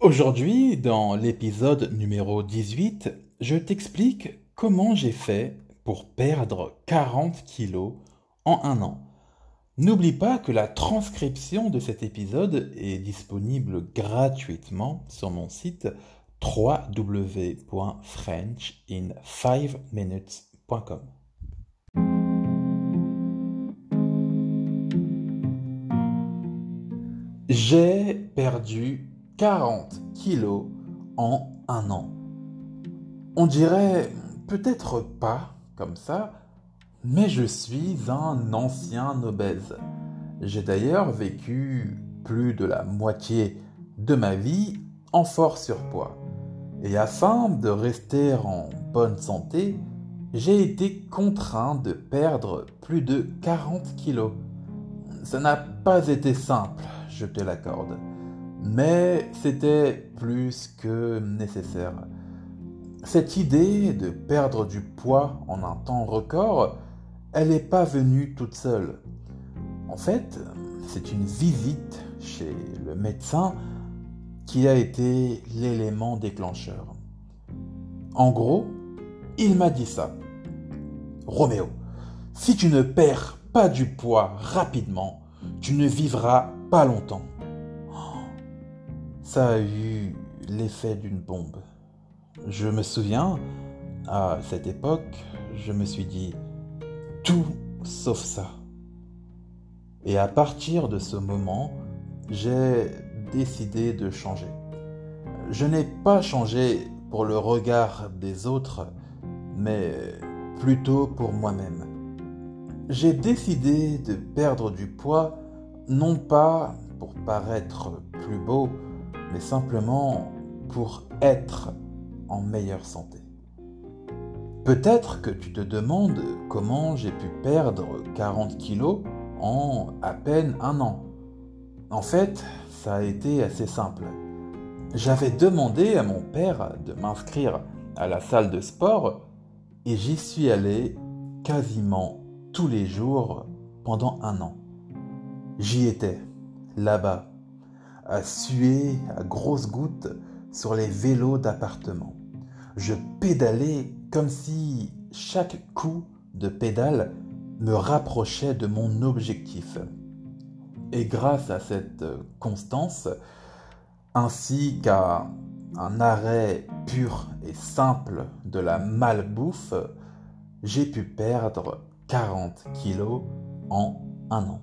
Aujourd'hui, dans l'épisode numéro 18, je t'explique comment j'ai fait pour perdre 40 kilos en un an. N'oublie pas que la transcription de cet épisode est disponible gratuitement sur mon site www.frenchin5minutes.com. J'ai perdu 40 kilos en un an. On dirait peut-être pas comme ça, mais je suis un ancien obèse. J'ai d'ailleurs vécu plus de la moitié de ma vie en fort surpoids. Et afin de rester en bonne santé, j'ai été contraint de perdre plus de 40 kilos. Ça n'a pas été simple, je te l'accorde mais c'était plus que nécessaire. Cette idée de perdre du poids en un temps record, elle n'est pas venue toute seule. En fait, c'est une visite chez le médecin qui a été l'élément déclencheur. En gros, il m'a dit ça. Roméo, si tu ne perds pas du poids rapidement, tu ne vivras pas longtemps ça a eu l'effet d'une bombe. Je me souviens, à cette époque, je me suis dit, tout sauf ça. Et à partir de ce moment, j'ai décidé de changer. Je n'ai pas changé pour le regard des autres, mais plutôt pour moi-même. J'ai décidé de perdre du poids, non pas pour paraître plus beau, mais simplement pour être en meilleure santé. Peut-être que tu te demandes comment j'ai pu perdre 40 kilos en à peine un an. En fait, ça a été assez simple. J'avais demandé à mon père de m'inscrire à la salle de sport et j'y suis allé quasiment tous les jours pendant un an. J'y étais, là-bas, à suer à grosses gouttes sur les vélos d'appartement. Je pédalais comme si chaque coup de pédale me rapprochait de mon objectif. Et grâce à cette constance, ainsi qu'à un arrêt pur et simple de la malbouffe, j'ai pu perdre 40 kilos en un an.